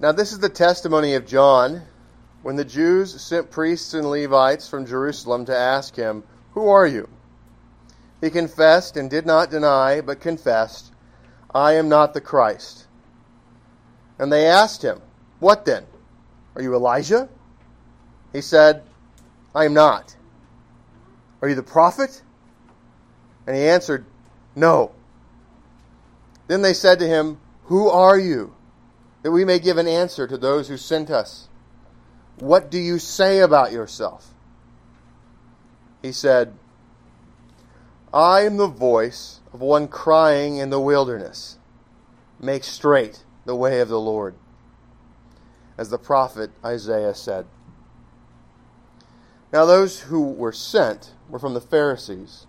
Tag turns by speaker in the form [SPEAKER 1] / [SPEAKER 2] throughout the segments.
[SPEAKER 1] Now, this is the testimony of John when the Jews sent priests and Levites from Jerusalem to ask him, Who are you? He confessed and did not deny, but confessed, I am not the Christ. And they asked him, What then? Are you Elijah? He said, I am not. Are you the prophet? And he answered, No. Then they said to him, Who are you? That we may give an answer to those who sent us. What do you say about yourself? He said, I am the voice of one crying in the wilderness, Make straight the way of the Lord, as the prophet Isaiah said. Now those who were sent were from the Pharisees,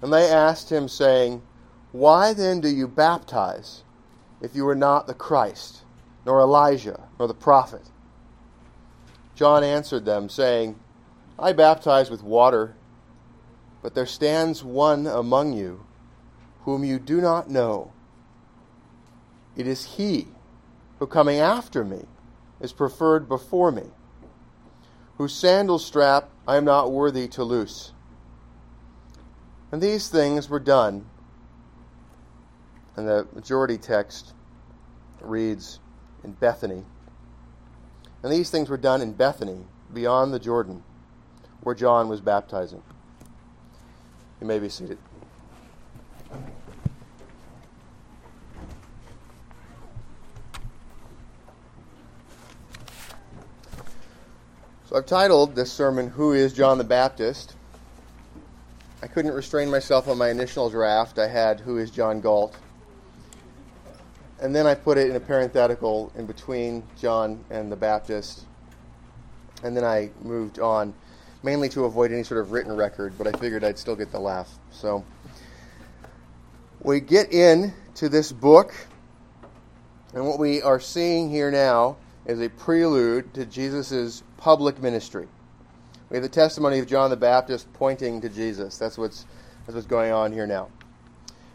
[SPEAKER 1] and they asked him, saying, Why then do you baptize if you are not the Christ, nor Elijah, nor the prophet? John answered them, saying, I baptize with water, but there stands one among you whom you do not know. It is he who coming after me is preferred before me, whose sandal strap I am not worthy to loose. And these things were done. And the majority text reads in Bethany. And these things were done in Bethany, beyond the Jordan, where John was baptizing. You may be seated. So I've titled this sermon, Who is John the Baptist? I couldn't restrain myself on my initial draft. I had Who is John Galt? And then I put it in a parenthetical in between John and the Baptist. And then I moved on, mainly to avoid any sort of written record, but I figured I'd still get the laugh. So we get into this book, and what we are seeing here now is a prelude to Jesus' public ministry. We have the testimony of John the Baptist pointing to Jesus. That's what's, that's what's going on here now.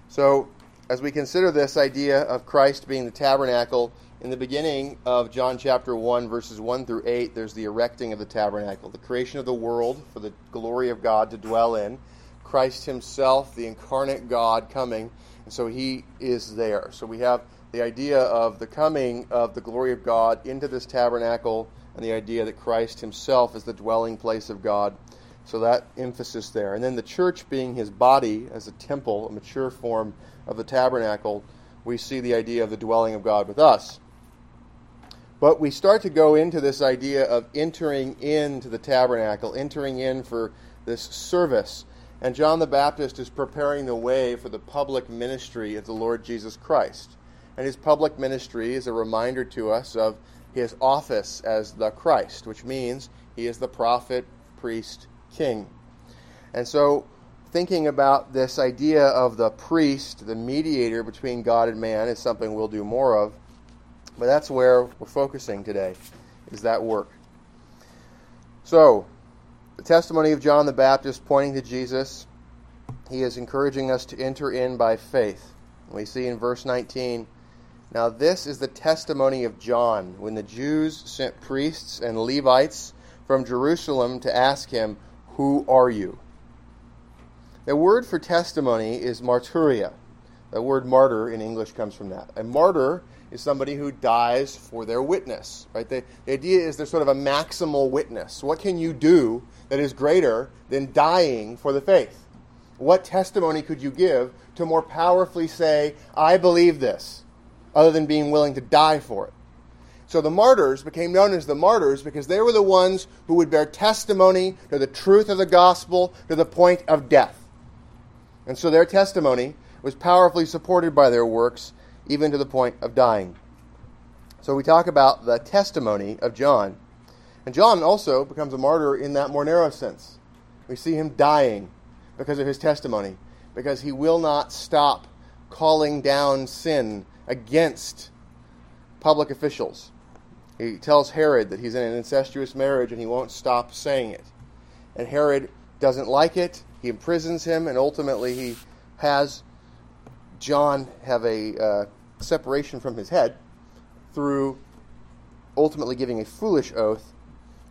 [SPEAKER 1] So as we consider this idea of Christ being the tabernacle, in the beginning of John chapter 1, verses 1 through 8, there's the erecting of the tabernacle, the creation of the world for the glory of God to dwell in, Christ himself, the incarnate God, coming, and so he is there. So we have the idea of the coming of the glory of God into this tabernacle, and the idea that Christ himself is the dwelling place of God. So that emphasis there. And then the church being his body as a temple, a mature form of the tabernacle, we see the idea of the dwelling of God with us. But we start to go into this idea of entering into the tabernacle, entering in for this service. And John the Baptist is preparing the way for the public ministry of the Lord Jesus Christ. And his public ministry is a reminder to us of his office as the Christ, which means he is the prophet, priest, king. And so thinking about this idea of the priest, the mediator between God and man, is something we'll do more of. But that's where we're focusing today, is that work. So, the testimony of John the Baptist pointing to Jesus, he is encouraging us to enter in by faith. We see in verse 19, now this is the testimony of John when the Jews sent priests and Levites from Jerusalem to ask him, Who are you? The word for testimony is martyria. The word martyr in English comes from that. A martyr is somebody who dies for their witness. Right? The, the idea is there's sort of a maximal witness. What can you do that is greater than dying for the faith? What testimony could you give to more powerfully say, I believe this, other than being willing to die for it? So the martyrs became known as the martyrs because they were the ones who would bear testimony to the truth of the gospel to the point of death. And so their testimony was powerfully supported by their works, even to the point of dying. So we talk about the testimony of John. And John also becomes a martyr in that more narrow sense. We see him dying because of his testimony, because he will not stop calling down sin against public officials. He tells Herod that he's in an incestuous marriage and he won't stop saying it. And Herod doesn't like it, he imprisons him, and ultimately he has John have a uh, separation from his head through ultimately giving a foolish oath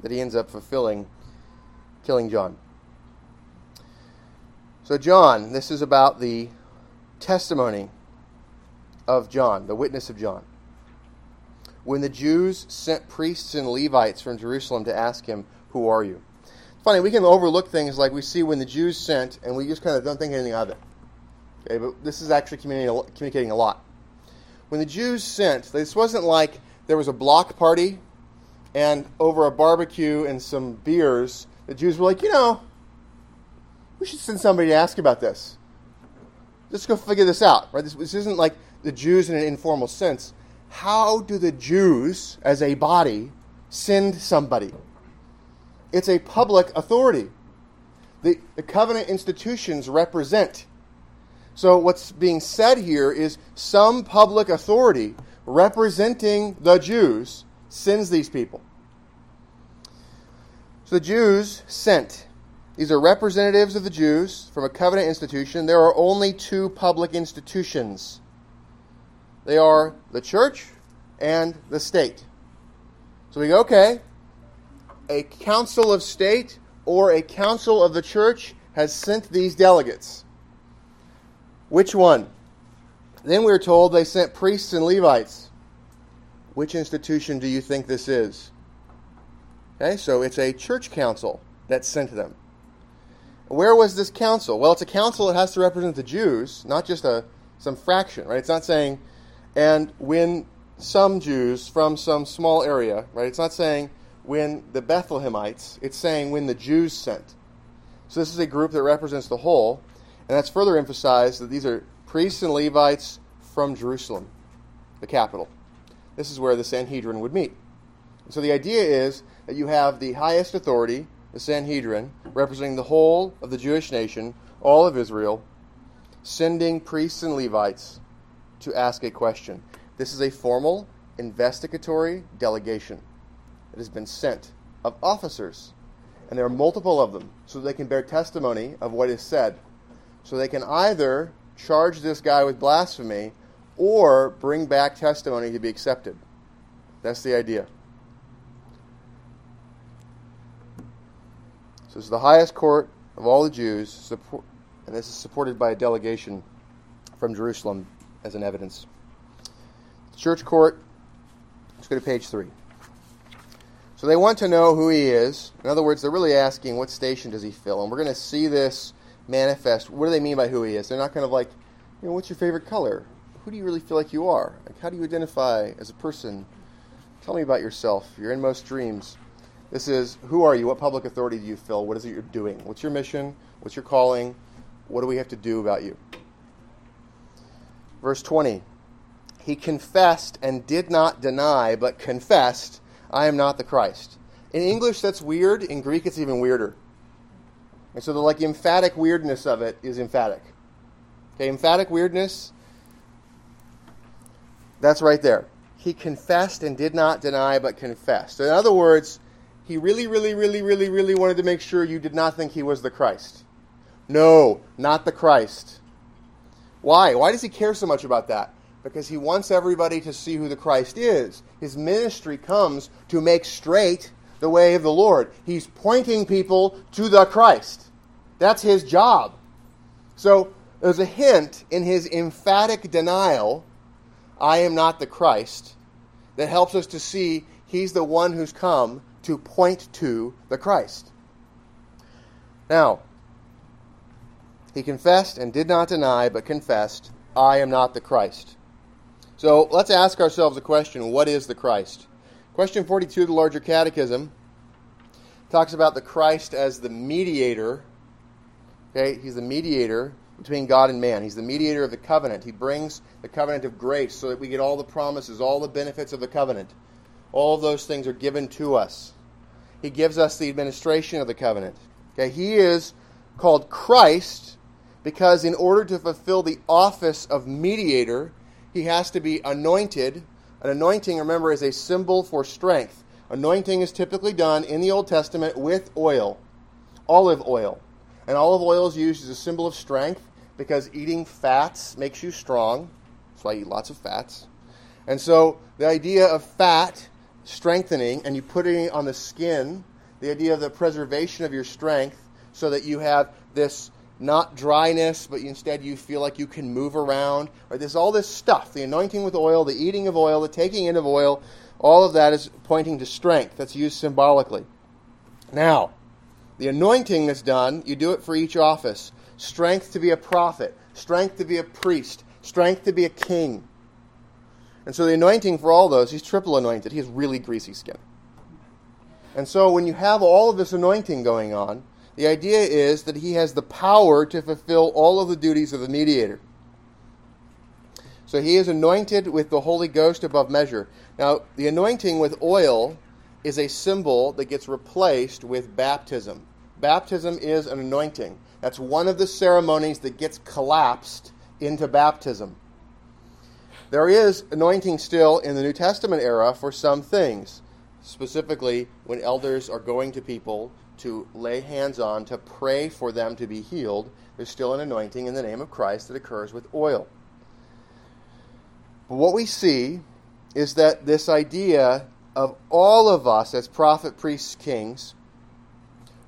[SPEAKER 1] that he ends up fulfilling, killing John. So, John, this is about the testimony of John, the witness of John. When the Jews sent priests and Levites from Jerusalem to ask him, Who are you? Funny, we can overlook things like we see when the Jews sent, and we just kind of don't think anything of it. Okay, but this is actually communicating a lot. When the Jews sent, this wasn't like there was a block party and over a barbecue and some beers, the Jews were like, you know, we should send somebody to ask about this. Let's go figure this out, right? This, this isn't like the Jews in an informal sense. How do the Jews, as a body, send somebody? It's a public authority. The, the covenant institutions represent. So, what's being said here is some public authority representing the Jews sends these people. So, the Jews sent. These are representatives of the Jews from a covenant institution. There are only two public institutions they are the church and the state. So we go, okay, a council of state or a council of the church has sent these delegates. Which one? Then we're told they sent priests and Levites. Which institution do you think this is? Okay, so it's a church council that sent them. Where was this council? Well, it's a council that has to represent the Jews, not just a some fraction, right? It's not saying, and when some Jews from some small area, right? It's not saying when the Bethlehemites, it's saying when the Jews sent. So this is a group that represents the whole, and that's further emphasized that these are priests and Levites from Jerusalem, the capital. This is where the Sanhedrin would meet. And so the idea is that you have the highest authority, the Sanhedrin, representing the whole of the Jewish nation, all of Israel, sending priests and Levites to ask a question. This is a formal investigatory delegation that has been sent of officers, and there are multiple of them, so they can bear testimony of what is said. So they can either charge this guy with blasphemy or bring back testimony to be accepted. That's the idea. So this is the highest court of all the Jews, and this is supported by a delegation from Jerusalem as an evidence. Church court, let's go to page three. So they want to know who he is. In other words, they're really asking what station does he fill? And we're going to see this manifest. What do they mean by who he is? They're not kind of like, you know, what's your favorite color? Who do you really feel like you are? Like, how do you identify as a person? Tell me about yourself, your inmost dreams. This is who are you? What public authority do you fill? What is it you're doing? What's your mission? What's your calling? What do we have to do about you? Verse 20 he confessed and did not deny, but confessed, I am not the Christ. In English, that's weird. In Greek, it's even weirder. And so the like emphatic weirdness of it is emphatic. Okay, emphatic weirdness, that's right there. He confessed and did not deny, but confessed. So In other words, he really, really, really, really, really wanted to make sure you did not think he was the Christ. No, not the Christ. Why? Why does he care so much about that? Because he wants everybody to see who the Christ is. His ministry comes to make straight the way of the Lord. He's pointing people to the Christ. That's his job. So there's a hint in his emphatic denial, I am not the Christ, that helps us to see he's the one who's come to point to the Christ. Now, he confessed and did not deny, but confessed, I am not the Christ. So let's ask ourselves a question what is the Christ? Question 42 of the Larger Catechism talks about the Christ as the mediator. Okay, he's the mediator between God and man. He's the mediator of the covenant. He brings the covenant of grace so that we get all the promises, all the benefits of the covenant. All of those things are given to us. He gives us the administration of the covenant. Okay, he is called Christ because in order to fulfill the office of mediator, he has to be anointed. An anointing, remember, is a symbol for strength. Anointing is typically done in the Old Testament with oil, olive oil. And olive oil is used as a symbol of strength because eating fats makes you strong. That's why I eat lots of fats. And so the idea of fat strengthening and you put it on the skin, the idea of the preservation of your strength so that you have this not dryness, but instead you feel like you can move around. Right? There's all this stuff the anointing with oil, the eating of oil, the taking in of oil. All of that is pointing to strength. That's used symbolically. Now, the anointing that's done, you do it for each office. Strength to be a prophet, strength to be a priest, strength to be a king. And so the anointing for all those, he's triple anointed. He has really greasy skin. And so when you have all of this anointing going on, the idea is that he has the power to fulfill all of the duties of the mediator. So he is anointed with the Holy Ghost above measure. Now, the anointing with oil is a symbol that gets replaced with baptism. Baptism is an anointing. That's one of the ceremonies that gets collapsed into baptism. There is anointing still in the New Testament era for some things, specifically when elders are going to people to lay hands on, to pray for them to be healed. There's still an anointing in the name of Christ that occurs with oil. But what we see is that this idea of all of us as prophet, priests, kings,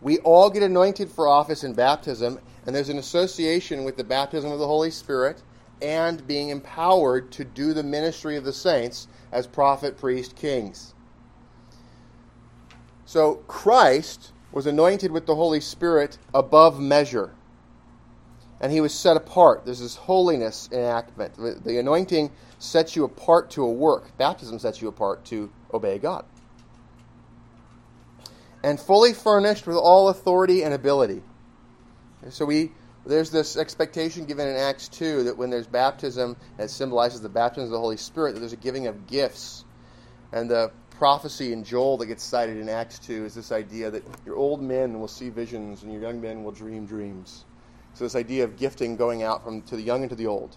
[SPEAKER 1] we all get anointed for office in baptism, and there's an association with the baptism of the Holy Spirit and being empowered to do the ministry of the saints as prophet, priest, kings. So Christ was anointed with the Holy Spirit above measure. And he was set apart. There's this holiness enactment. The anointing sets you apart to a work. Baptism sets you apart to obey God. And fully furnished with all authority and ability. So we there's this expectation given in Acts 2 that when there's baptism, it symbolizes the baptism of the Holy Spirit, that there's a giving of gifts. And the prophecy in Joel that gets cited in Acts 2 is this idea that your old men will see visions and your young men will dream dreams. So this idea of gifting going out from to the young and to the old.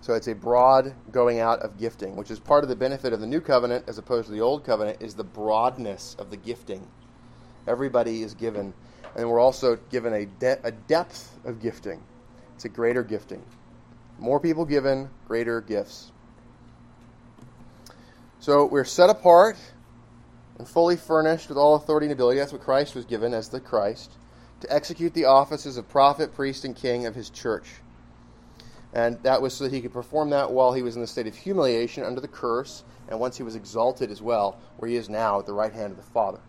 [SPEAKER 1] So it's a broad going out of gifting, which is part of the benefit of the new covenant as opposed to the old covenant is the broadness of the gifting. Everybody is given, and we're also given a, de- a depth of gifting. It's a greater gifting. More people given, greater gifts. So we're set apart and fully furnished with all authority and ability. That's what Christ was given as the Christ to execute the offices of prophet, priest, and king of his church. And that was so that he could perform that while he was in the state of humiliation under the curse, and once he was exalted as well, where he is now at the right hand of the Father.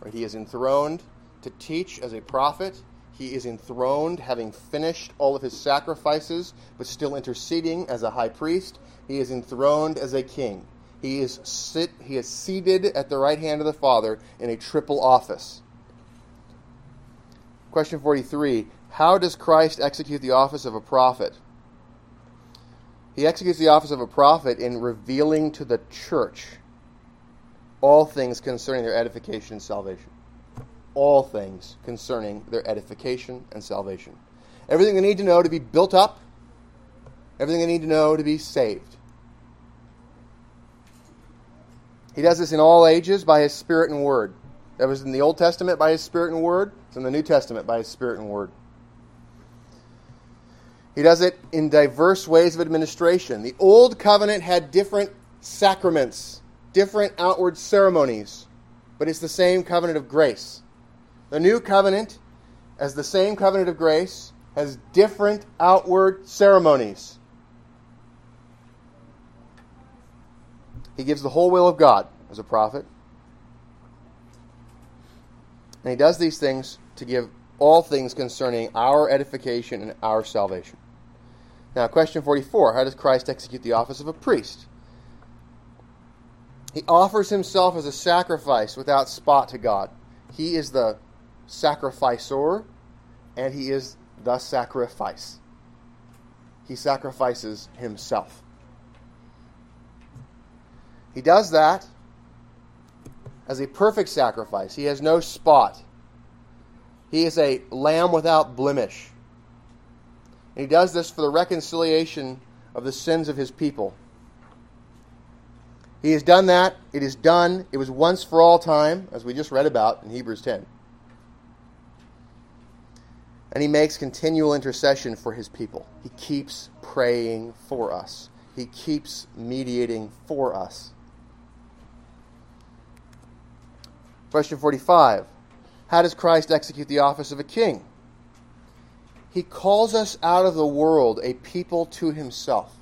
[SPEAKER 1] Right? He is enthroned to teach as a prophet. He is enthroned, having finished all of his sacrifices, but still interceding as a high priest. He is enthroned as a king. He is, sit, he is seated at the right hand of the Father in a triple office. Question 43 How does Christ execute the office of a prophet? He executes the office of a prophet in revealing to the church all things concerning their edification and salvation. All things concerning their edification and salvation. Everything they need to know to be built up, everything they need to know to be saved. He does this in all ages by His Spirit and Word. That was in the Old Testament by His Spirit and Word. It's in the New Testament by His Spirit and Word. He does it in diverse ways of administration. The Old Covenant had different sacraments, different outward ceremonies, but it's the same covenant of grace. The New Covenant, as the same covenant of grace, has different outward ceremonies. He gives the whole will of God as a prophet. And he does these things to give all things concerning our edification and our salvation. Now, question 44 How does Christ execute the office of a priest? He offers himself as a sacrifice without spot to God. He is the sacrificer, and he is the sacrifice. He sacrifices himself. He does that as a perfect sacrifice. He has no spot. He is a lamb without blemish. And he does this for the reconciliation of the sins of his people. He has done that. It is done. It was once for all time, as we just read about in Hebrews 10. And he makes continual intercession for his people. He keeps praying for us, he keeps mediating for us. Question 45 How does Christ execute the office of a king? He calls us out of the world a people to himself.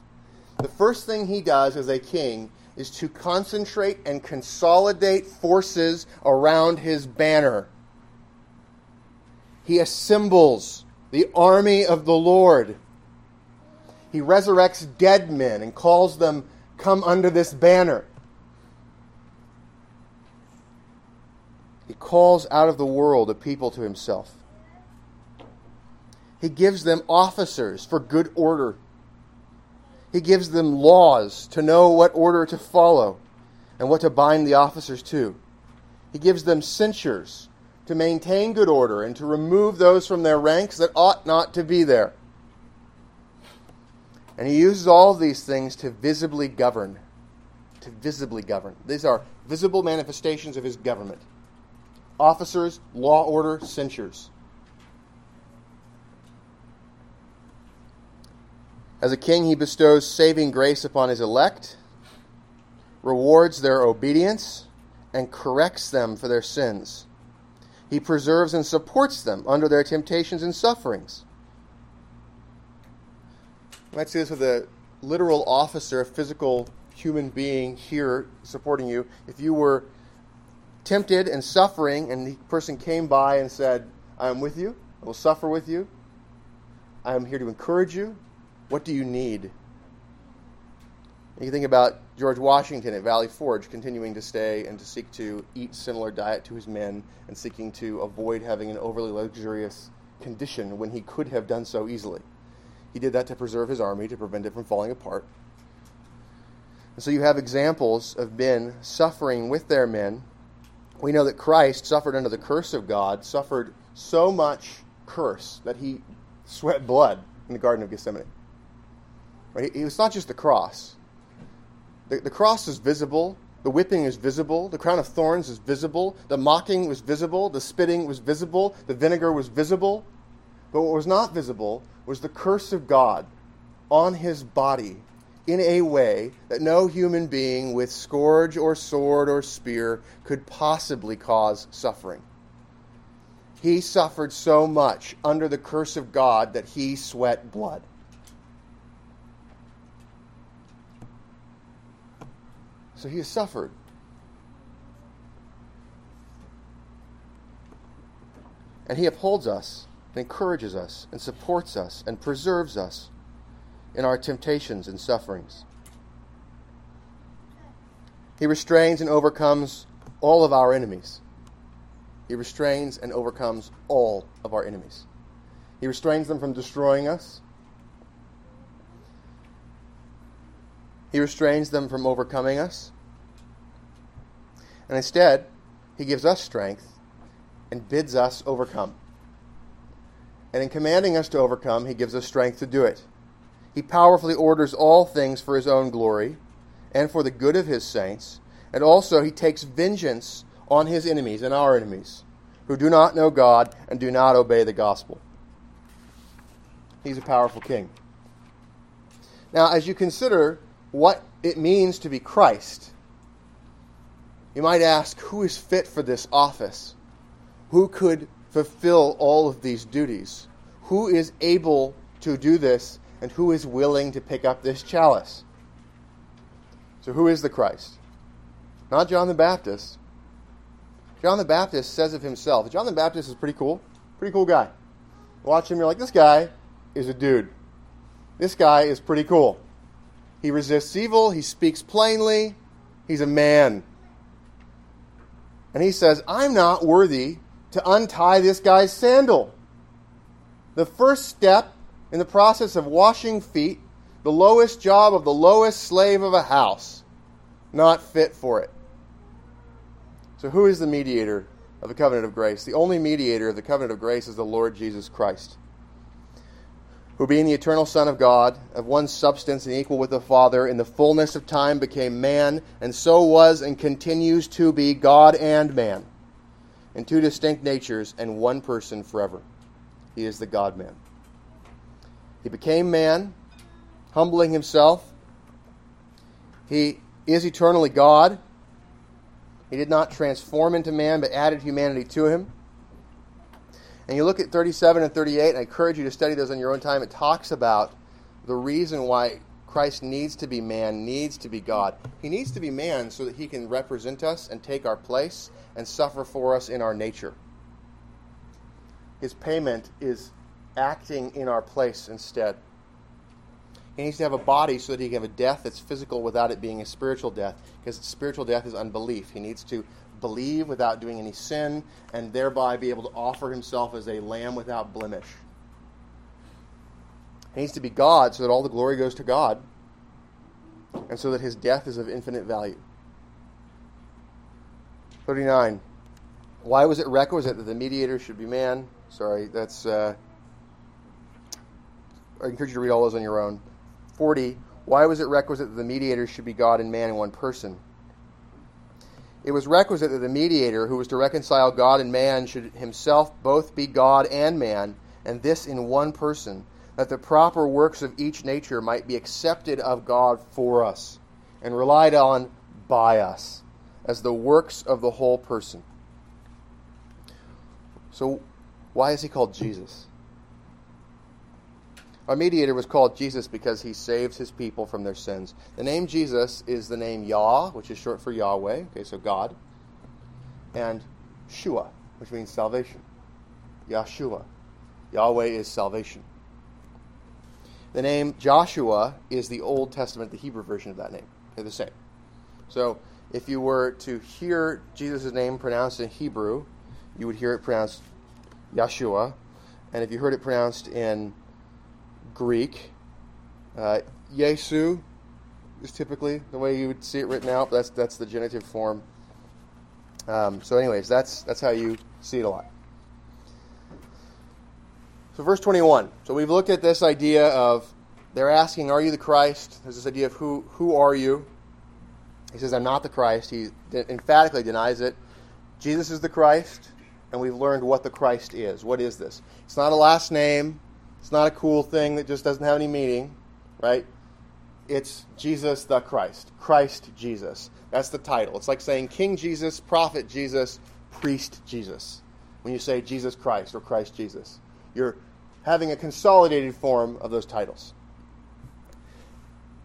[SPEAKER 1] The first thing he does as a king is to concentrate and consolidate forces around his banner. He assembles the army of the Lord. He resurrects dead men and calls them, Come under this banner. He calls out of the world a people to himself. He gives them officers for good order. He gives them laws to know what order to follow and what to bind the officers to. He gives them censures to maintain good order and to remove those from their ranks that ought not to be there. And he uses all these things to visibly govern. To visibly govern. These are visible manifestations of his government officers, law order, censures. As a king, he bestows saving grace upon his elect, rewards their obedience, and corrects them for their sins. He preserves and supports them under their temptations and sufferings. You might see this with a literal officer, a physical human being here supporting you. If you were tempted and suffering, and the person came by and said, I am with you, I will suffer with you, I am here to encourage you, what do you need? You think about George Washington at Valley Forge continuing to stay and to seek to eat similar diet to his men and seeking to avoid having an overly luxurious condition when he could have done so easily. He did that to preserve his army, to prevent it from falling apart. And so you have examples of men suffering with their men. We know that Christ suffered under the curse of God, suffered so much curse that he sweat blood in the Garden of Gethsemane. Right? It was not just the cross. The, the cross is visible. The whipping is visible. The crown of thorns is visible. The mocking was visible. The spitting was visible. The vinegar was visible. But what was not visible was the curse of God on his body in a way that no human being with scourge or sword or spear could possibly cause suffering. He suffered so much under the curse of God that he sweat blood. So he has suffered. And he upholds us, and encourages us, and supports us, and preserves us in our temptations and sufferings. He restrains and overcomes all of our enemies. He restrains and overcomes all of our enemies. He restrains them from destroying us. He restrains them from overcoming us. And instead, he gives us strength and bids us overcome. And in commanding us to overcome, he gives us strength to do it. He powerfully orders all things for his own glory and for the good of his saints. And also, he takes vengeance on his enemies and our enemies who do not know God and do not obey the gospel. He's a powerful king. Now, as you consider what it means to be Christ, you might ask who is fit for this office? Who could fulfill all of these duties? Who is able to do this and who is willing to pick up this chalice? So, who is the Christ? Not John the Baptist. John the Baptist says of himself, John the Baptist is pretty cool. Pretty cool guy. Watch him, you're like, this guy is a dude. This guy is pretty cool. He resists evil. He speaks plainly. He's a man. And he says, I'm not worthy to untie this guy's sandal. The first step in the process of washing feet, the lowest job of the lowest slave of a house, not fit for it. So, who is the mediator of the covenant of grace? The only mediator of the covenant of grace is the Lord Jesus Christ who being the eternal Son of God, of one substance and equal with the Father, in the fullness of time became man, and so was and continues to be God and man, in two distinct natures and one person forever. He is the God man. He became man, humbling himself. He is eternally God, He did not transform into man, but added humanity to him. And you look at 37 and 38, and I encourage you to study those on your own time. It talks about the reason why Christ needs to be man, needs to be God. He needs to be man so that he can represent us and take our place and suffer for us in our nature. His payment is acting in our place instead. He needs to have a body so that he can have a death that's physical without it being a spiritual death, because spiritual death is unbelief. He needs to believe without doing any sin and thereby be able to offer himself as a lamb without blemish. He needs to be God so that all the glory goes to God and so that his death is of infinite value. 39. Why was it requisite that the mediator should be man? Sorry, that's. Uh, I encourage you to read all those on your own. 40. Why was it requisite that the mediator should be God and man in one person? It was requisite that the mediator, who was to reconcile God and man, should himself both be God and man, and this in one person, that the proper works of each nature might be accepted of God for us and relied on by us as the works of the whole person. So, why is he called Jesus? Our mediator was called Jesus because he saves his people from their sins. The name Jesus is the name Yah, which is short for Yahweh, okay, so God, and Shua, which means salvation. Yahshua. Yahweh is salvation. The name Joshua is the Old Testament, the Hebrew version of that name. They're the same. So if you were to hear Jesus' name pronounced in Hebrew, you would hear it pronounced Yeshua. And if you heard it pronounced in Greek. Uh, Yesu is typically the way you would see it written out. that's that's the genitive form. Um, so, anyways, that's that's how you see it a lot. So, verse twenty-one. So we've looked at this idea of they're asking, "Are you the Christ?" There's this idea of who who are you? He says, "I'm not the Christ." He emphatically denies it. Jesus is the Christ, and we've learned what the Christ is. What is this? It's not a last name. It's not a cool thing that just doesn't have any meaning, right? It's Jesus the Christ. Christ Jesus. That's the title. It's like saying King Jesus, Prophet Jesus, Priest Jesus. When you say Jesus Christ or Christ Jesus, you're having a consolidated form of those titles.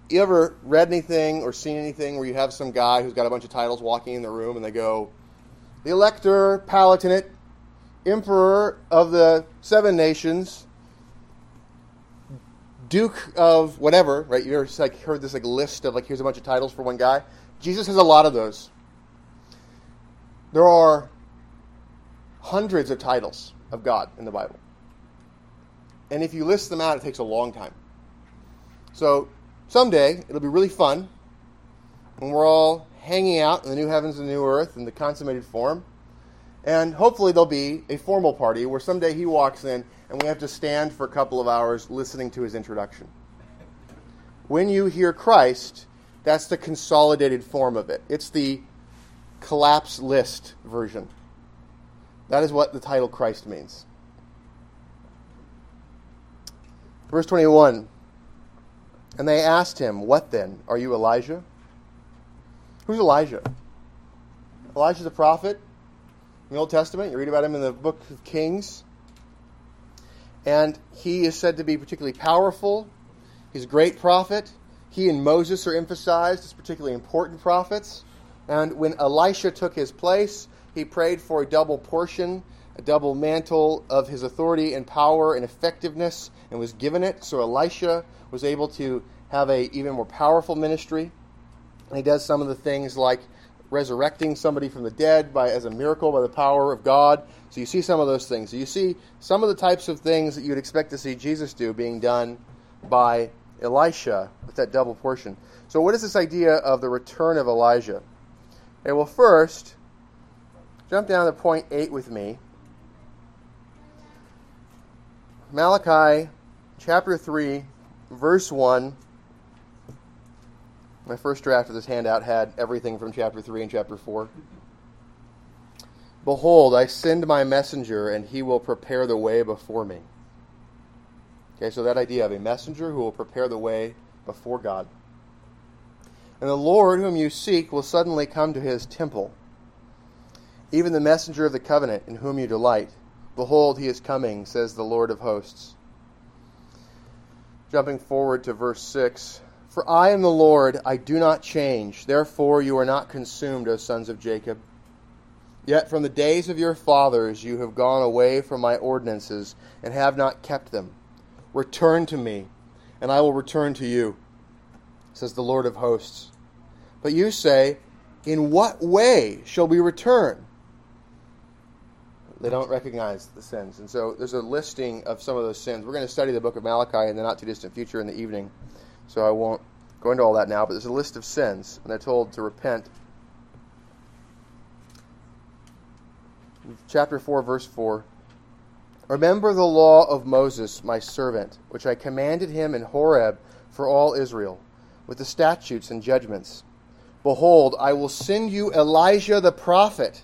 [SPEAKER 1] You ever read anything or seen anything where you have some guy who's got a bunch of titles walking in the room and they go, the Elector, Palatinate, Emperor of the Seven Nations, Duke of whatever, right? You ever like heard this like list of like here's a bunch of titles for one guy. Jesus has a lot of those. There are hundreds of titles of God in the Bible. And if you list them out, it takes a long time. So someday it'll be really fun when we're all hanging out in the new heavens and new earth in the consummated form. And hopefully there'll be a formal party where someday he walks in and we have to stand for a couple of hours listening to his introduction. When you hear Christ, that's the consolidated form of it. It's the collapse list version. That is what the title Christ means. Verse 21 And they asked him, What then? Are you Elijah? Who's Elijah? Elijah's a prophet in the Old Testament. You read about him in the book of Kings. And he is said to be particularly powerful. He's a great prophet. He and Moses are emphasized as particularly important prophets. And when Elisha took his place, he prayed for a double portion, a double mantle of his authority and power and effectiveness, and was given it. So Elisha was able to have a even more powerful ministry. And he does some of the things like resurrecting somebody from the dead by as a miracle by the power of God. So you see some of those things. So you see some of the types of things that you'd expect to see Jesus do being done by Elisha with that double portion. So what is this idea of the return of Elijah? Okay, well first, jump down to point 8 with me. Malachi chapter 3 verse 1 my first draft of this handout had everything from chapter 3 and chapter 4. Behold, I send my messenger, and he will prepare the way before me. Okay, so that idea of a messenger who will prepare the way before God. And the Lord whom you seek will suddenly come to his temple. even the messenger of the covenant in whom you delight. Behold, he is coming, says the Lord of hosts. Jumping forward to verse 6 For I am the Lord, I do not change. Therefore, you are not consumed, O sons of Jacob. Yet from the days of your fathers you have gone away from my ordinances and have not kept them. Return to me, and I will return to you, says the Lord of hosts. But you say, In what way shall we return? They don't recognize the sins. And so there's a listing of some of those sins. We're going to study the book of Malachi in the not too distant future in the evening, so I won't go into all that now. But there's a list of sins, and they're told to repent. Chapter 4, verse 4. Remember the law of Moses, my servant, which I commanded him in Horeb for all Israel, with the statutes and judgments. Behold, I will send you Elijah the prophet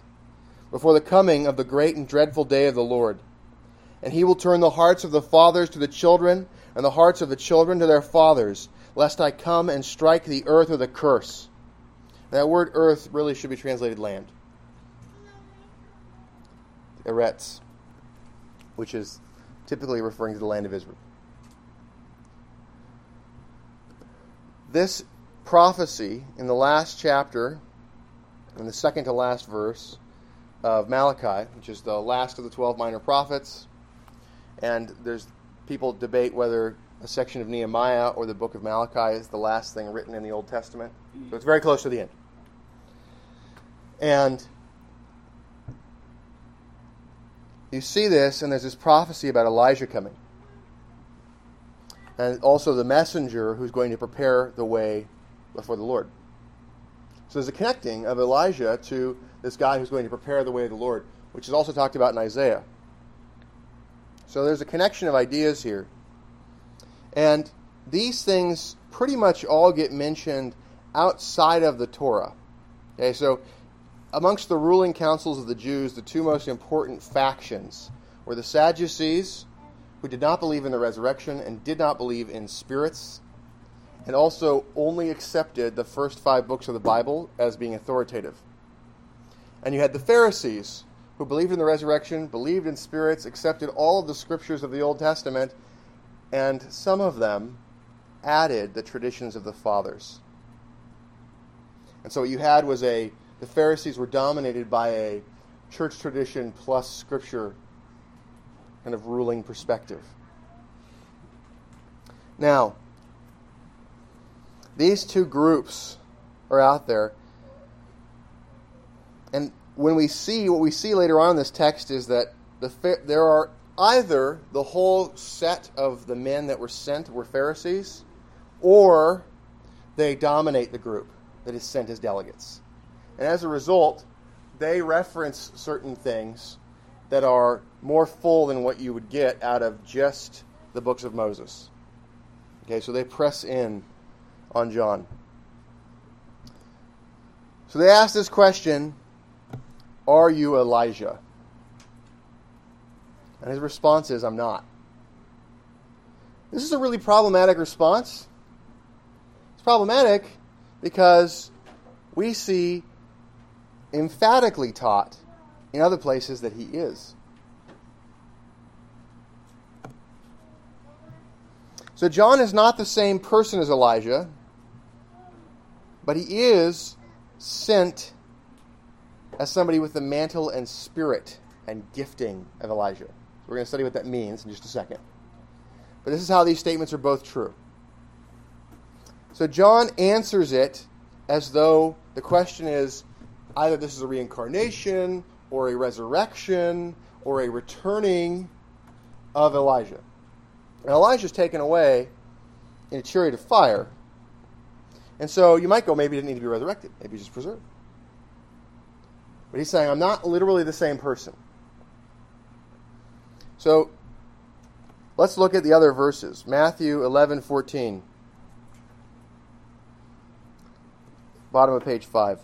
[SPEAKER 1] before the coming of the great and dreadful day of the Lord. And he will turn the hearts of the fathers to the children, and the hearts of the children to their fathers, lest I come and strike the earth with a curse. That word earth really should be translated land. Eretz, which is typically referring to the land of Israel. This prophecy in the last chapter, in the second to last verse, of Malachi, which is the last of the 12 minor prophets. And there's people debate whether a section of Nehemiah or the book of Malachi is the last thing written in the Old Testament. So it's very close to the end. And you see this, and there's this prophecy about Elijah coming. And also the messenger who's going to prepare the way before the Lord. So there's a connecting of Elijah to this guy who's going to prepare the way of the Lord, which is also talked about in Isaiah. So there's a connection of ideas here. And these things pretty much all get mentioned outside of the Torah. Okay, so amongst the ruling councils of the Jews, the two most important factions were the Sadducees, who did not believe in the resurrection and did not believe in spirits, and also only accepted the first five books of the Bible as being authoritative. And you had the Pharisees, who believed in the resurrection, believed in spirits, accepted all of the scriptures of the Old Testament, and some of them added the traditions of the fathers. And so what you had was a the Pharisees were dominated by a church tradition plus scripture kind of ruling perspective. Now, these two groups are out there and when we see what we see later on in this text is that the there are either the whole set of the men that were sent were Pharisees, or they dominate the group that is sent as delegates. And as a result, they reference certain things that are more full than what you would get out of just the books of Moses. Okay, so they press in on John. So they ask this question are you Elijah? And his response is, I'm not. This is a really problematic response. It's problematic because we see emphatically taught in other places that he is. So John is not the same person as Elijah, but he is sent as somebody with the mantle and spirit and gifting of Elijah. So we're going to study what that means in just a second. But this is how these statements are both true. So John answers it as though the question is either this is a reincarnation or a resurrection or a returning of Elijah. And Elijah is taken away in a chariot of fire. And so you might go, maybe he didn't need to be resurrected. Maybe he's just preserved. But he's saying, I'm not literally the same person. So let's look at the other verses. Matthew 11, 14. Bottom of page 5.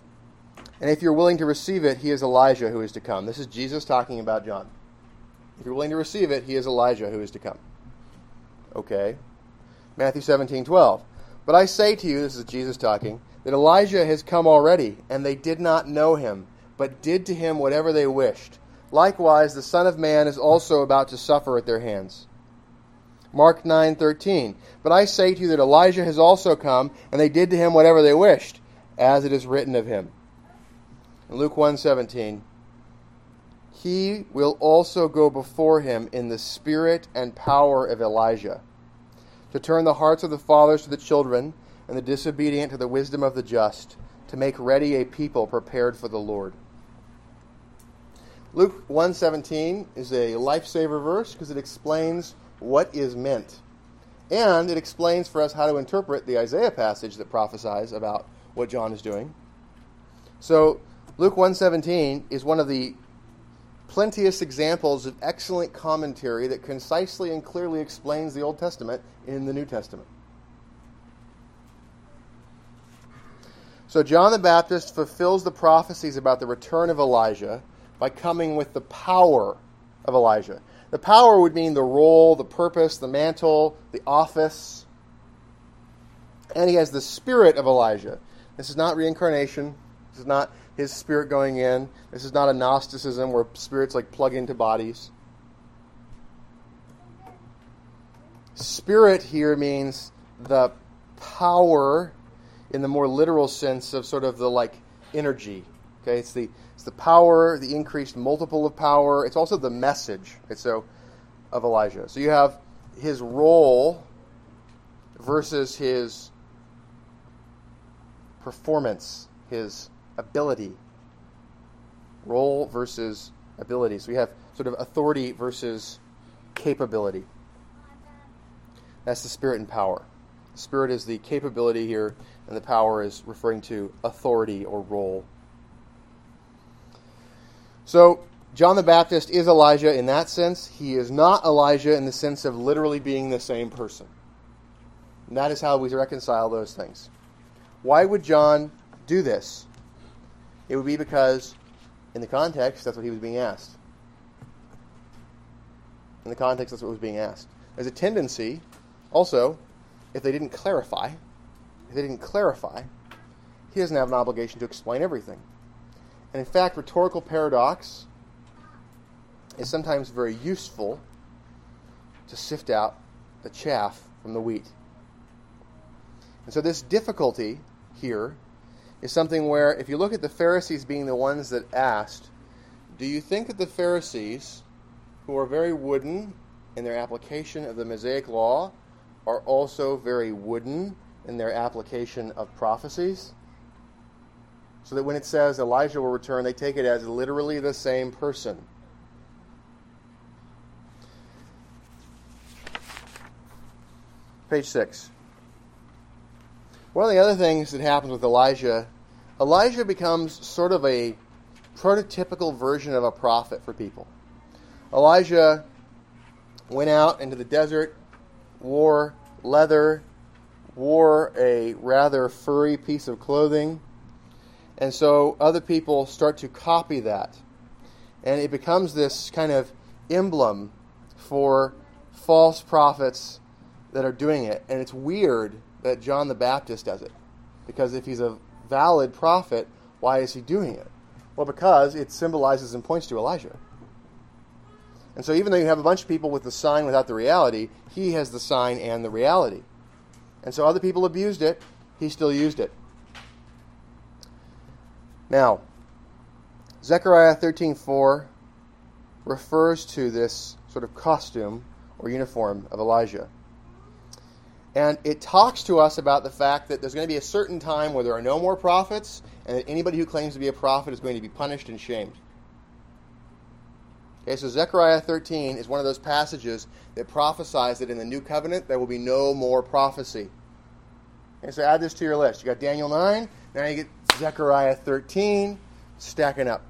[SPEAKER 1] And if you're willing to receive it, he is Elijah who is to come. This is Jesus talking about John. If you're willing to receive it, he is Elijah who is to come. Okay. Matthew 17, 12. But I say to you, this is Jesus talking, that Elijah has come already, and they did not know him but did to him whatever they wished. Likewise, the Son of Man is also about to suffer at their hands. Mark 9:13. But I say to you that Elijah has also come, and they did to him whatever they wished, as it is written of him. Luke 1:17. He will also go before him in the spirit and power of Elijah, to turn the hearts of the fathers to the children, and the disobedient to the wisdom of the just, to make ready a people prepared for the Lord. Luke 1:17 is a lifesaver verse because it explains what is meant. And it explains for us how to interpret the Isaiah passage that prophesies about what John is doing. So, Luke 1:17 is one of the plenteous examples of excellent commentary that concisely and clearly explains the Old Testament in the New Testament. So John the Baptist fulfills the prophecies about the return of Elijah by coming with the power of Elijah. The power would mean the role, the purpose, the mantle, the office. And he has the spirit of Elijah. This is not reincarnation. This is not his spirit going in. This is not a Gnosticism where spirits like plug into bodies. Spirit here means the power in the more literal sense of sort of the like energy. Okay, it's the the power, the increased multiple of power. It's also the message. So of Elijah. So you have his role versus his performance, his ability. Role versus ability. So we have sort of authority versus capability. That's the spirit and power. The spirit is the capability here, and the power is referring to authority or role. So, John the Baptist is Elijah in that sense. He is not Elijah in the sense of literally being the same person. And that is how we reconcile those things. Why would John do this? It would be because, in the context, that's what he was being asked. In the context, that's what was being asked. There's a tendency, also, if they didn't clarify, if they didn't clarify, he doesn't have an obligation to explain everything. And in fact, rhetorical paradox is sometimes very useful to sift out the chaff from the wheat. And so, this difficulty here is something where, if you look at the Pharisees being the ones that asked, do you think that the Pharisees, who are very wooden in their application of the Mosaic law, are also very wooden in their application of prophecies? So that when it says Elijah will return, they take it as literally the same person. Page 6. One of the other things that happens with Elijah, Elijah becomes sort of a prototypical version of a prophet for people. Elijah went out into the desert, wore leather, wore a rather furry piece of clothing, and so other people start to copy that. And it becomes this kind of emblem for false prophets that are doing it. And it's weird that John the Baptist does it. Because if he's a valid prophet, why is he doing it? Well, because it symbolizes and points to Elijah. And so, even though you have a bunch of people with the sign without the reality, he has the sign and the reality. And so, other people abused it, he still used it. Now, Zechariah 13:4 refers to this sort of costume or uniform of Elijah. And it talks to us about the fact that there's going to be a certain time where there are no more prophets, and that anybody who claims to be a prophet is going to be punished and shamed. Okay, so Zechariah 13 is one of those passages that prophesies that in the new covenant there will be no more prophecy. Okay, so add this to your list. You got Daniel 9, now you get Zechariah 13, stacking up.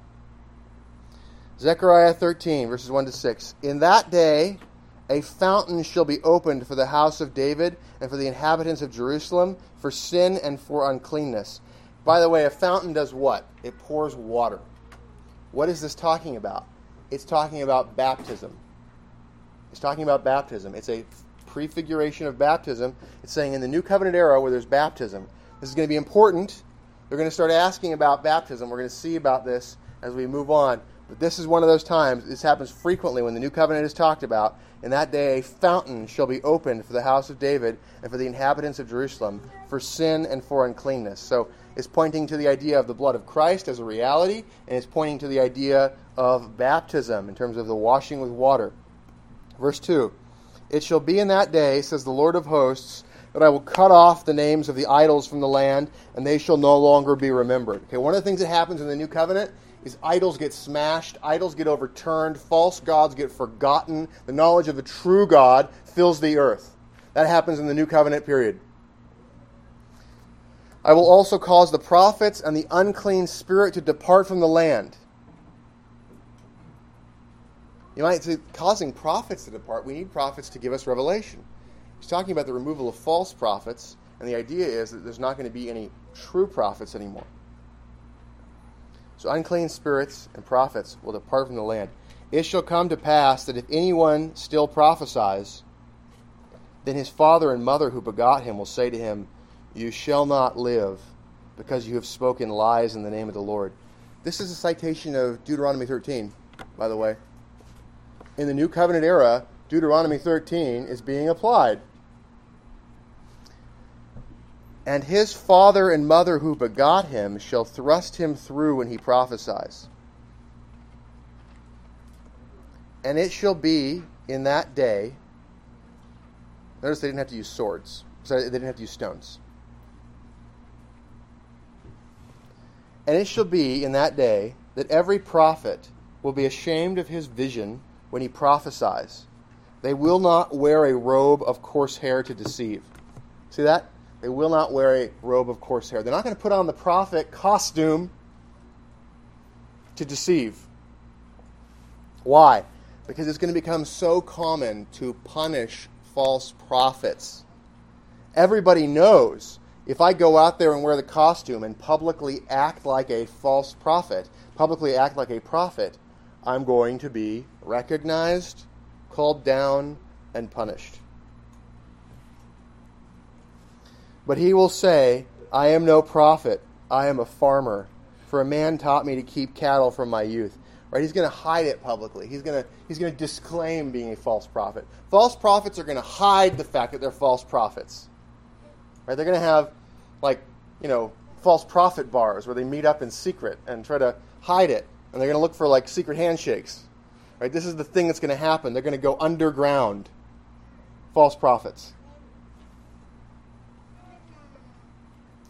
[SPEAKER 1] Zechariah 13, verses 1 to 6. In that day, a fountain shall be opened for the house of David and for the inhabitants of Jerusalem for sin and for uncleanness. By the way, a fountain does what? It pours water. What is this talking about? It's talking about baptism. It's talking about baptism. It's a prefiguration of baptism. It's saying in the new covenant era where there's baptism, this is going to be important. They're going to start asking about baptism. We're going to see about this as we move on. But this is one of those times, this happens frequently when the new covenant is talked about. In that day, a fountain shall be opened for the house of David and for the inhabitants of Jerusalem for sin and for uncleanness. So it's pointing to the idea of the blood of Christ as a reality, and it's pointing to the idea of baptism in terms of the washing with water. Verse 2 It shall be in that day, says the Lord of hosts, that I will cut off the names of the idols from the land, and they shall no longer be remembered. Okay, one of the things that happens in the new covenant is idols get smashed, idols get overturned, false gods get forgotten, the knowledge of the true God fills the earth. That happens in the new covenant period. I will also cause the prophets and the unclean spirit to depart from the land. You might say, causing prophets to depart, we need prophets to give us revelation. He's talking about the removal of false prophets, and the idea is that there's not going to be any true prophets anymore. So unclean spirits and prophets will depart from the land. It shall come to pass that if anyone still prophesies, then his father and mother who begot him will say to him, You shall not live, because you have spoken lies in the name of the Lord. This is a citation of Deuteronomy 13, by the way. In the New Covenant era, Deuteronomy 13 is being applied. And his father and mother who begot him shall thrust him through when he prophesies. And it shall be in that day. Notice they didn't have to use swords, they didn't have to use stones. And it shall be in that day that every prophet will be ashamed of his vision when he prophesies. They will not wear a robe of coarse hair to deceive. See that? They will not wear a robe of coarse hair. They're not going to put on the prophet costume to deceive. Why? Because it's going to become so common to punish false prophets. Everybody knows if I go out there and wear the costume and publicly act like a false prophet, publicly act like a prophet, I'm going to be recognized, called down, and punished. But he will say, I am no prophet, I am a farmer, for a man taught me to keep cattle from my youth. Right? He's going to hide it publicly. He's going to he's going to disclaim being a false prophet. False prophets are going to hide the fact that they're false prophets. Right? They're going to have like, you know, false prophet bars where they meet up in secret and try to hide it. And they're going to look for like secret handshakes. Right? This is the thing that's going to happen. They're going to go underground. False prophets.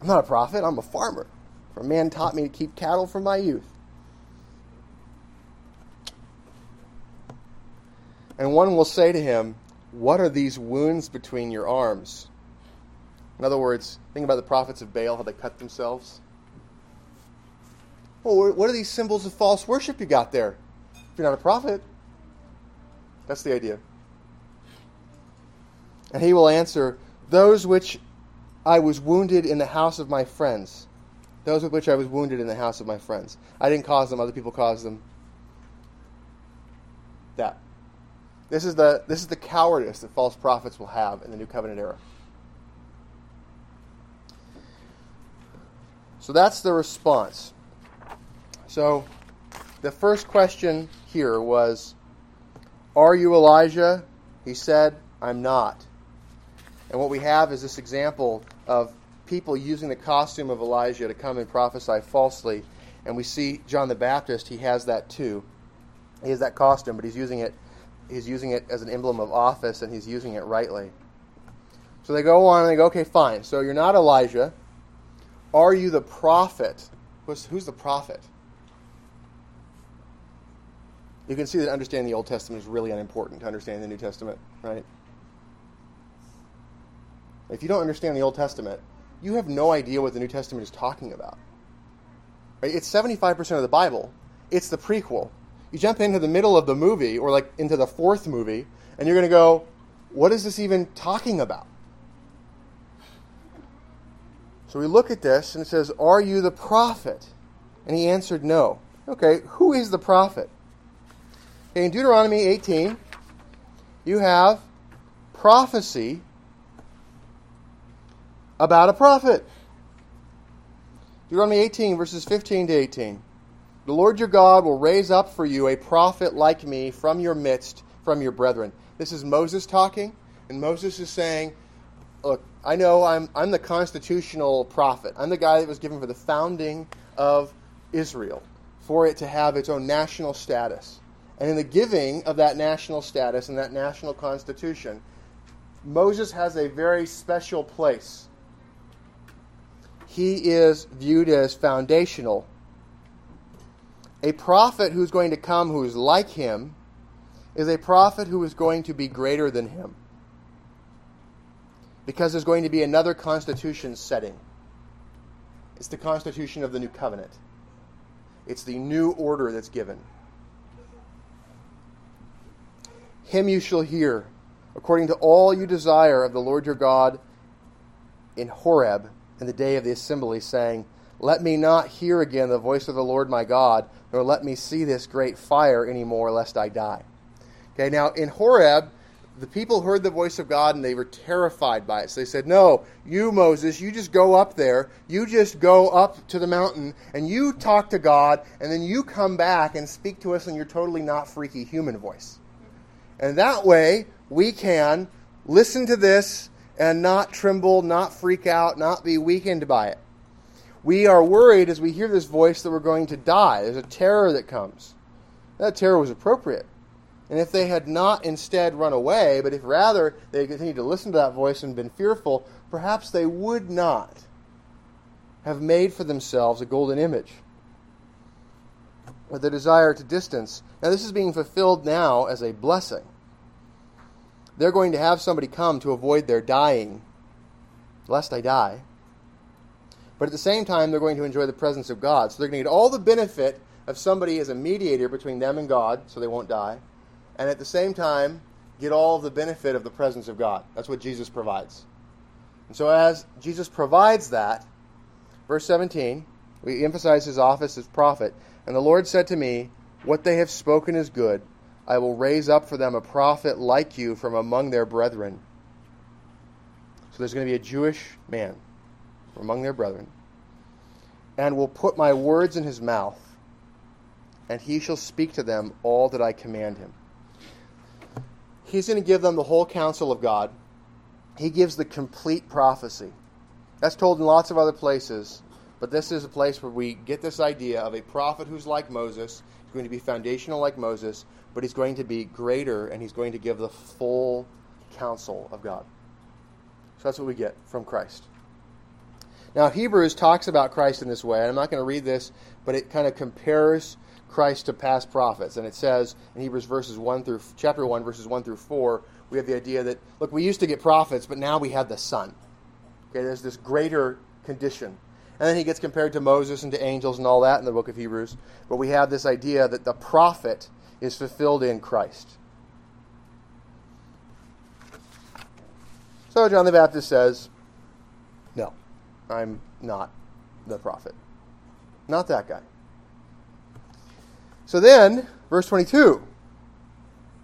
[SPEAKER 1] I'm not a prophet, I'm a farmer. For a man taught me to keep cattle from my youth. And one will say to him, What are these wounds between your arms? In other words, think about the prophets of Baal, how they cut themselves. Well, what are these symbols of false worship you got there? If you're not a prophet, that's the idea. And he will answer, Those which I was wounded in the house of my friends. Those with which I was wounded in the house of my friends. I didn't cause them, other people caused them. That. This is the this is the cowardice that false prophets will have in the new covenant era. So that's the response. So the first question here was Are you Elijah? He said, I'm not. And what we have is this example of people using the costume of Elijah to come and prophesy falsely. And we see John the Baptist, he has that too. He has that costume, but he's using it he's using it as an emblem of office and he's using it rightly. So they go on and they go, okay, fine. So you're not Elijah. Are you the prophet? Who's, who's the prophet? You can see that understanding the Old Testament is really unimportant to understanding the New Testament, right? If you don't understand the Old Testament, you have no idea what the New Testament is talking about. Right? It's 75% of the Bible. It's the prequel. You jump into the middle of the movie, or like into the fourth movie, and you're going to go, what is this even talking about? So we look at this, and it says, Are you the prophet? And he answered, No. Okay, who is the prophet? Okay, in Deuteronomy 18, you have prophecy about a prophet. Deuteronomy 18, verses 15 to 18. The Lord your God will raise up for you a prophet like me from your midst, from your brethren. This is Moses talking, and Moses is saying, Look, I know I'm, I'm the constitutional prophet. I'm the guy that was given for the founding of Israel, for it to have its own national status. And in the giving of that national status and that national constitution, Moses has a very special place. He is viewed as foundational. A prophet who's going to come who is like him is a prophet who is going to be greater than him. Because there's going to be another constitution setting. It's the constitution of the new covenant, it's the new order that's given. Him you shall hear, according to all you desire of the Lord your God in Horeb in the day of the assembly, saying, Let me not hear again the voice of the Lord my God, nor let me see this great fire any more, lest I die. Okay, now in Horeb, the people heard the voice of God and they were terrified by it. So they said, No, you, Moses, you just go up there. You just go up to the mountain and you talk to God, and then you come back and speak to us in your totally not freaky human voice. And that way, we can listen to this and not tremble, not freak out, not be weakened by it. We are worried as we hear this voice that we're going to die. There's a terror that comes. That terror was appropriate. And if they had not instead run away, but if rather they had continued to listen to that voice and been fearful, perhaps they would not have made for themselves a golden image or the desire to distance. Now, this is being fulfilled now as a blessing. They're going to have somebody come to avoid their dying, lest I die. But at the same time, they're going to enjoy the presence of God. So they're going to get all the benefit of somebody as a mediator between them and God, so they won't die. And at the same time, get all the benefit of the presence of God. That's what Jesus provides. And so, as Jesus provides that, verse 17, we emphasize his office as prophet. And the Lord said to me, What they have spoken is good. I will raise up for them a prophet like you from among their brethren. So there's going to be a Jewish man from among their brethren. And will put my words in his mouth, and he shall speak to them all that I command him. He's going to give them the whole counsel of God. He gives the complete prophecy. That's told in lots of other places. But this is a place where we get this idea of a prophet who's like Moses, going to be foundational like Moses, but he's going to be greater and he's going to give the full counsel of God. So that's what we get from Christ. Now, Hebrews talks about Christ in this way, and I'm not going to read this, but it kind of compares Christ to past prophets. And it says in Hebrews verses 1 through chapter 1 verses 1 through 4, we have the idea that look, we used to get prophets, but now we have the Son. Okay, there's this greater condition and then he gets compared to Moses and to angels and all that in the book of Hebrews. But we have this idea that the prophet is fulfilled in Christ. So John the Baptist says, No, I'm not the prophet. Not that guy. So then, verse 22,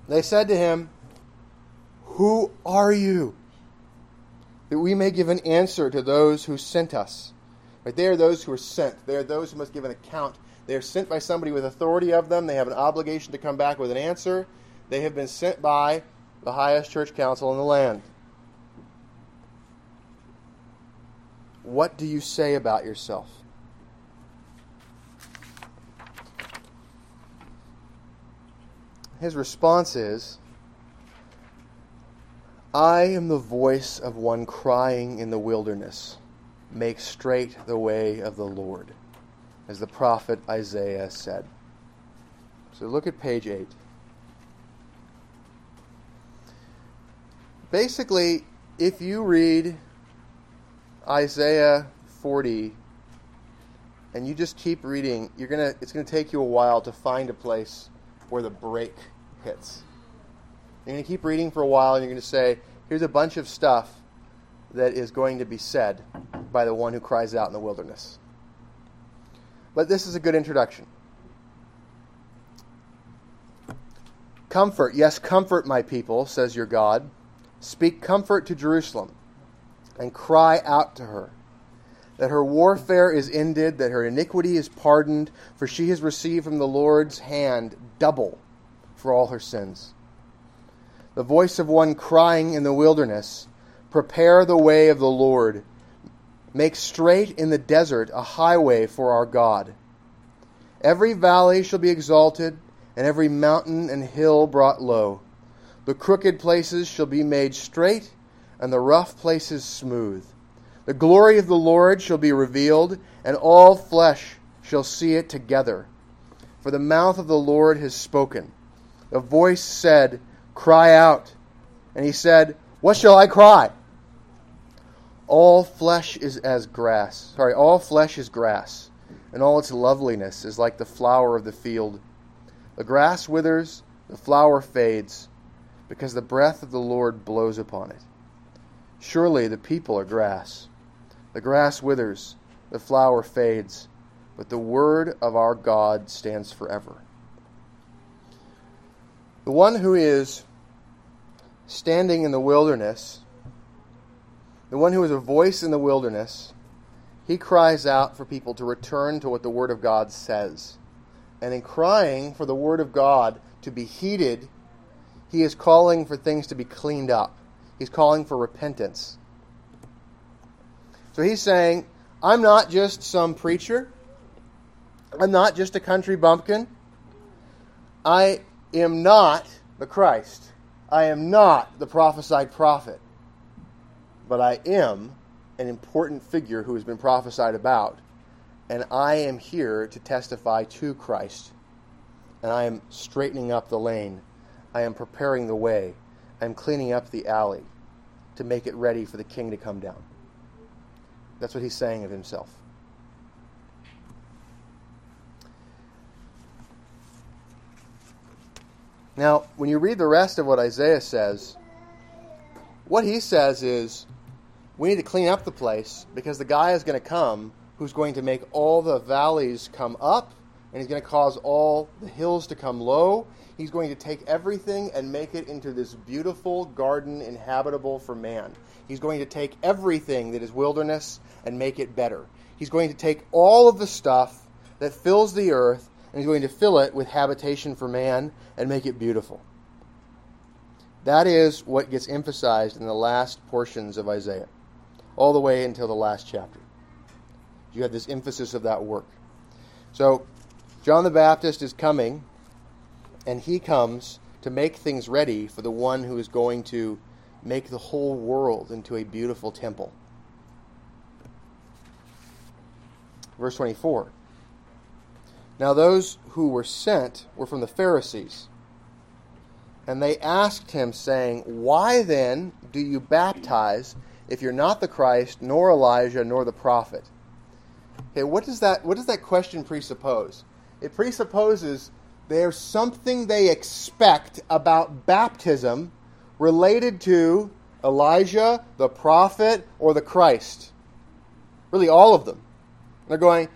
[SPEAKER 1] they said to him, Who are you? That we may give an answer to those who sent us. Right? They are those who are sent. They are those who must give an account. They are sent by somebody with authority of them. They have an obligation to come back with an answer. They have been sent by the highest church council in the land. What do you say about yourself? His response is I am the voice of one crying in the wilderness make straight the way of the Lord, as the prophet Isaiah said. So look at page 8. Basically, if you read Isaiah 40 and you just keep reading, you're going to it's going to take you a while to find a place where the break hits. You're going to keep reading for a while and you're going to say, here's a bunch of stuff that is going to be said by the one who cries out in the wilderness. But this is a good introduction. Comfort, yes, comfort my people, says your God. Speak comfort to Jerusalem and cry out to her. that her warfare is ended, that her iniquity is pardoned, for she has received from the Lord's hand double for all her sins. The voice of one crying in the wilderness, Prepare the way of the Lord, make straight in the desert a highway for our God. Every valley shall be exalted, and every mountain and hill brought low. The crooked places shall be made straight, and the rough places smooth. The glory of the Lord shall be revealed, and all flesh shall see it together. For the mouth of the Lord has spoken. The voice said, Cry out. And he said, What shall I cry? All flesh is as grass. Sorry, all flesh is grass, and all its loveliness is like the flower of the field. The grass withers, the flower fades, because the breath of the Lord blows upon it. Surely the people are grass. The grass withers, the flower fades, but the word of our God stands forever. The one who is standing in the wilderness, the one who is a voice in the wilderness, he cries out for people to return to what the Word of God says. And in crying for the Word of God to be heeded, he is calling for things to be cleaned up. He's calling for repentance. So he's saying, I'm not just some preacher. I'm not just a country bumpkin. I am not the Christ. I am not the prophesied prophet. But I am an important figure who has been prophesied about. And I am here to testify to Christ. And I am straightening up the lane. I am preparing the way. I am cleaning up the alley to make it ready for the king to come down. That's what he's saying of himself. Now, when you read the rest of what Isaiah says, what he says is we need to clean up the place because the guy is going to come who's going to make all the valleys come up and he's going to cause all the hills to come low. He's going to take everything and make it into this beautiful garden inhabitable for man. He's going to take everything that is wilderness and make it better. He's going to take all of the stuff that fills the earth and he's going to fill it with habitation for man and make it beautiful. That is what gets emphasized in the last portions of Isaiah, all the way until the last chapter. You have this emphasis of that work. So, John the Baptist is coming, and he comes to make things ready for the one who is going to make the whole world into a beautiful temple. Verse 24. Now those who were sent were from the Pharisees. And they asked him, saying, Why then do you baptize if you're not the Christ, nor Elijah, nor the prophet? Okay, what does that what does that question presuppose? It presupposes there's something they expect about baptism related to Elijah, the prophet, or the Christ. Really, all of them. They're going,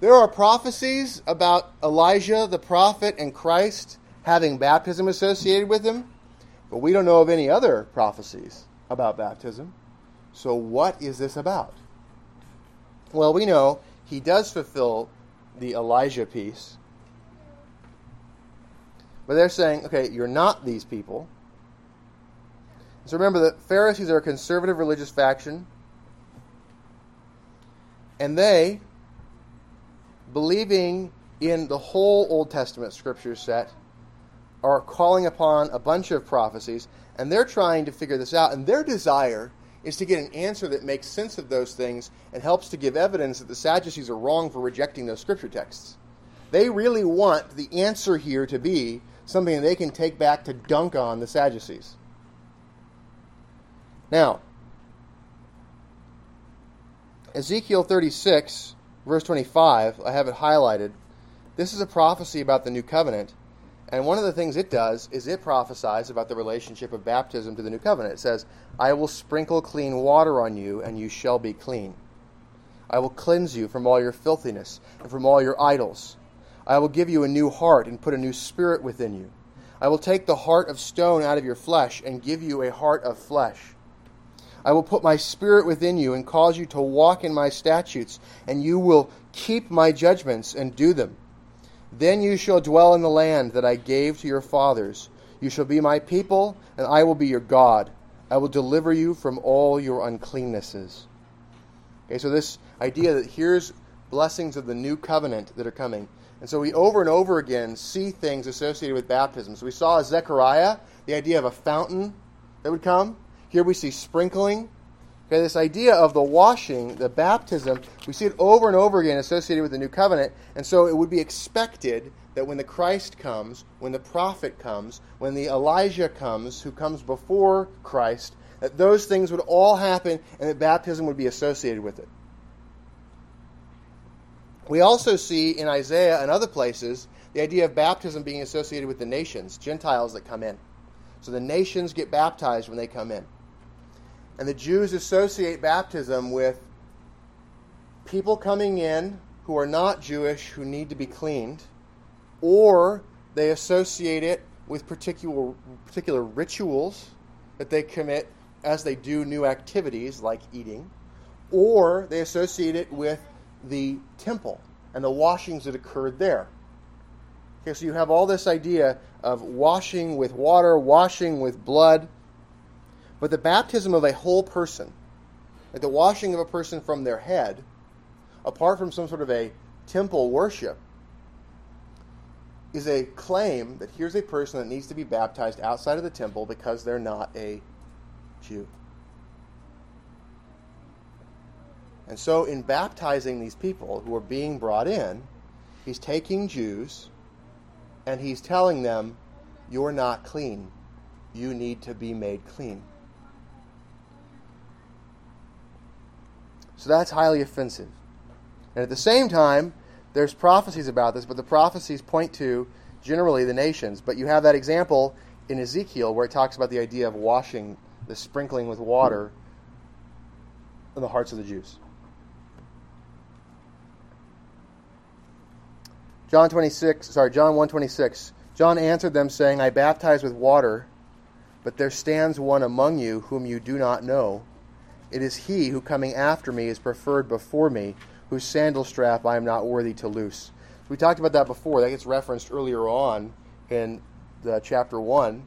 [SPEAKER 1] there are prophecies about Elijah, the prophet, and Christ having baptism associated with them, but we don't know of any other prophecies about baptism. So, what is this about? Well, we know he does fulfill the Elijah piece. But they're saying, okay, you're not these people. So remember, the Pharisees are a conservative religious faction, and they, believing in the whole Old Testament scripture set, are calling upon a bunch of prophecies, and they're trying to figure this out. And their desire is to get an answer that makes sense of those things and helps to give evidence that the Sadducees are wrong for rejecting those scripture texts. They really want the answer here to be something they can take back to dunk on the Sadducees. Now, Ezekiel 36, verse 25, I have it highlighted. This is a prophecy about the new covenant. And one of the things it does is it prophesies about the relationship of baptism to the new covenant. It says, I will sprinkle clean water on you, and you shall be clean. I will cleanse you from all your filthiness and from all your idols. I will give you a new heart and put a new spirit within you. I will take the heart of stone out of your flesh and give you a heart of flesh. I will put my spirit within you and cause you to walk in my statutes, and you will keep my judgments and do them. Then you shall dwell in the land that I gave to your fathers. You shall be my people, and I will be your God. I will deliver you from all your uncleannesses. Okay, so this idea that here's blessings of the new covenant that are coming. And so we over and over again see things associated with baptism. So we saw Zechariah, the idea of a fountain that would come. Here we see sprinkling. Okay, this idea of the washing, the baptism, we see it over and over again associated with the new covenant. And so it would be expected that when the Christ comes, when the prophet comes, when the Elijah comes, who comes before Christ, that those things would all happen and that baptism would be associated with it. We also see in Isaiah and other places the idea of baptism being associated with the nations, Gentiles that come in. So the nations get baptized when they come in. And the Jews associate baptism with people coming in who are not Jewish who need to be cleaned, or they associate it with particular, particular rituals that they commit as they do new activities like eating, or they associate it with the temple and the washings that occurred there. Okay, so you have all this idea of washing with water, washing with blood, but the baptism of a whole person, like the washing of a person from their head, apart from some sort of a temple worship, is a claim that here's a person that needs to be baptized outside of the temple because they're not a Jew. And so, in baptizing these people who are being brought in, he's taking Jews and he's telling them, You're not clean. You need to be made clean. So that's highly offensive. And at the same time, there's prophecies about this, but the prophecies point to generally the nations. But you have that example in Ezekiel where it talks about the idea of washing, the sprinkling with water in the hearts of the Jews. John 26, sorry, John 126. John answered them saying, I baptize with water, but there stands one among you whom you do not know. It is he who coming after me is preferred before me, whose sandal strap I am not worthy to loose. We talked about that before. That gets referenced earlier on in the chapter 1.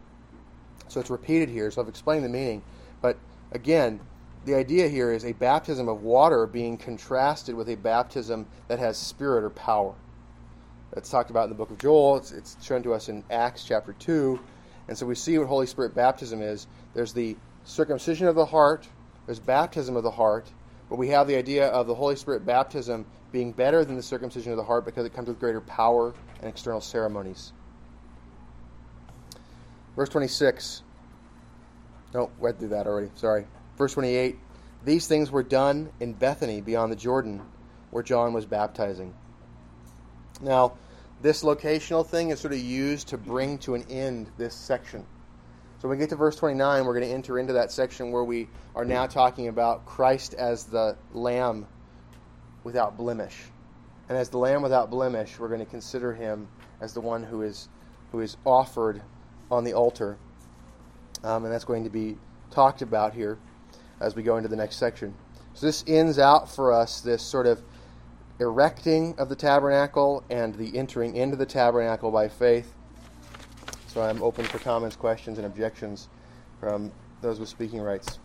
[SPEAKER 1] So it's repeated here, so I've explained the meaning. But again, the idea here is a baptism of water being contrasted with a baptism that has spirit or power. That's talked about in the book of Joel. It's, it's shown to us in Acts chapter 2. And so we see what Holy Spirit baptism is. There's the circumcision of the heart, there's baptism of the heart, but we have the idea of the Holy Spirit baptism being better than the circumcision of the heart because it comes with greater power and external ceremonies. Verse 26. No, went through that already. Sorry. Verse 28. These things were done in Bethany beyond the Jordan, where John was baptizing. Now, this locational thing is sort of used to bring to an end this section. So when we get to verse 29, we're going to enter into that section where we are now talking about Christ as the Lamb without blemish. And as the Lamb without blemish, we're going to consider him as the one who is, who is offered on the altar. Um, and that's going to be talked about here as we go into the next section. So this ends out for us this sort of erecting of the tabernacle and the entering into the tabernacle by faith. So I'm open for comments, questions, and objections from those with speaking rights.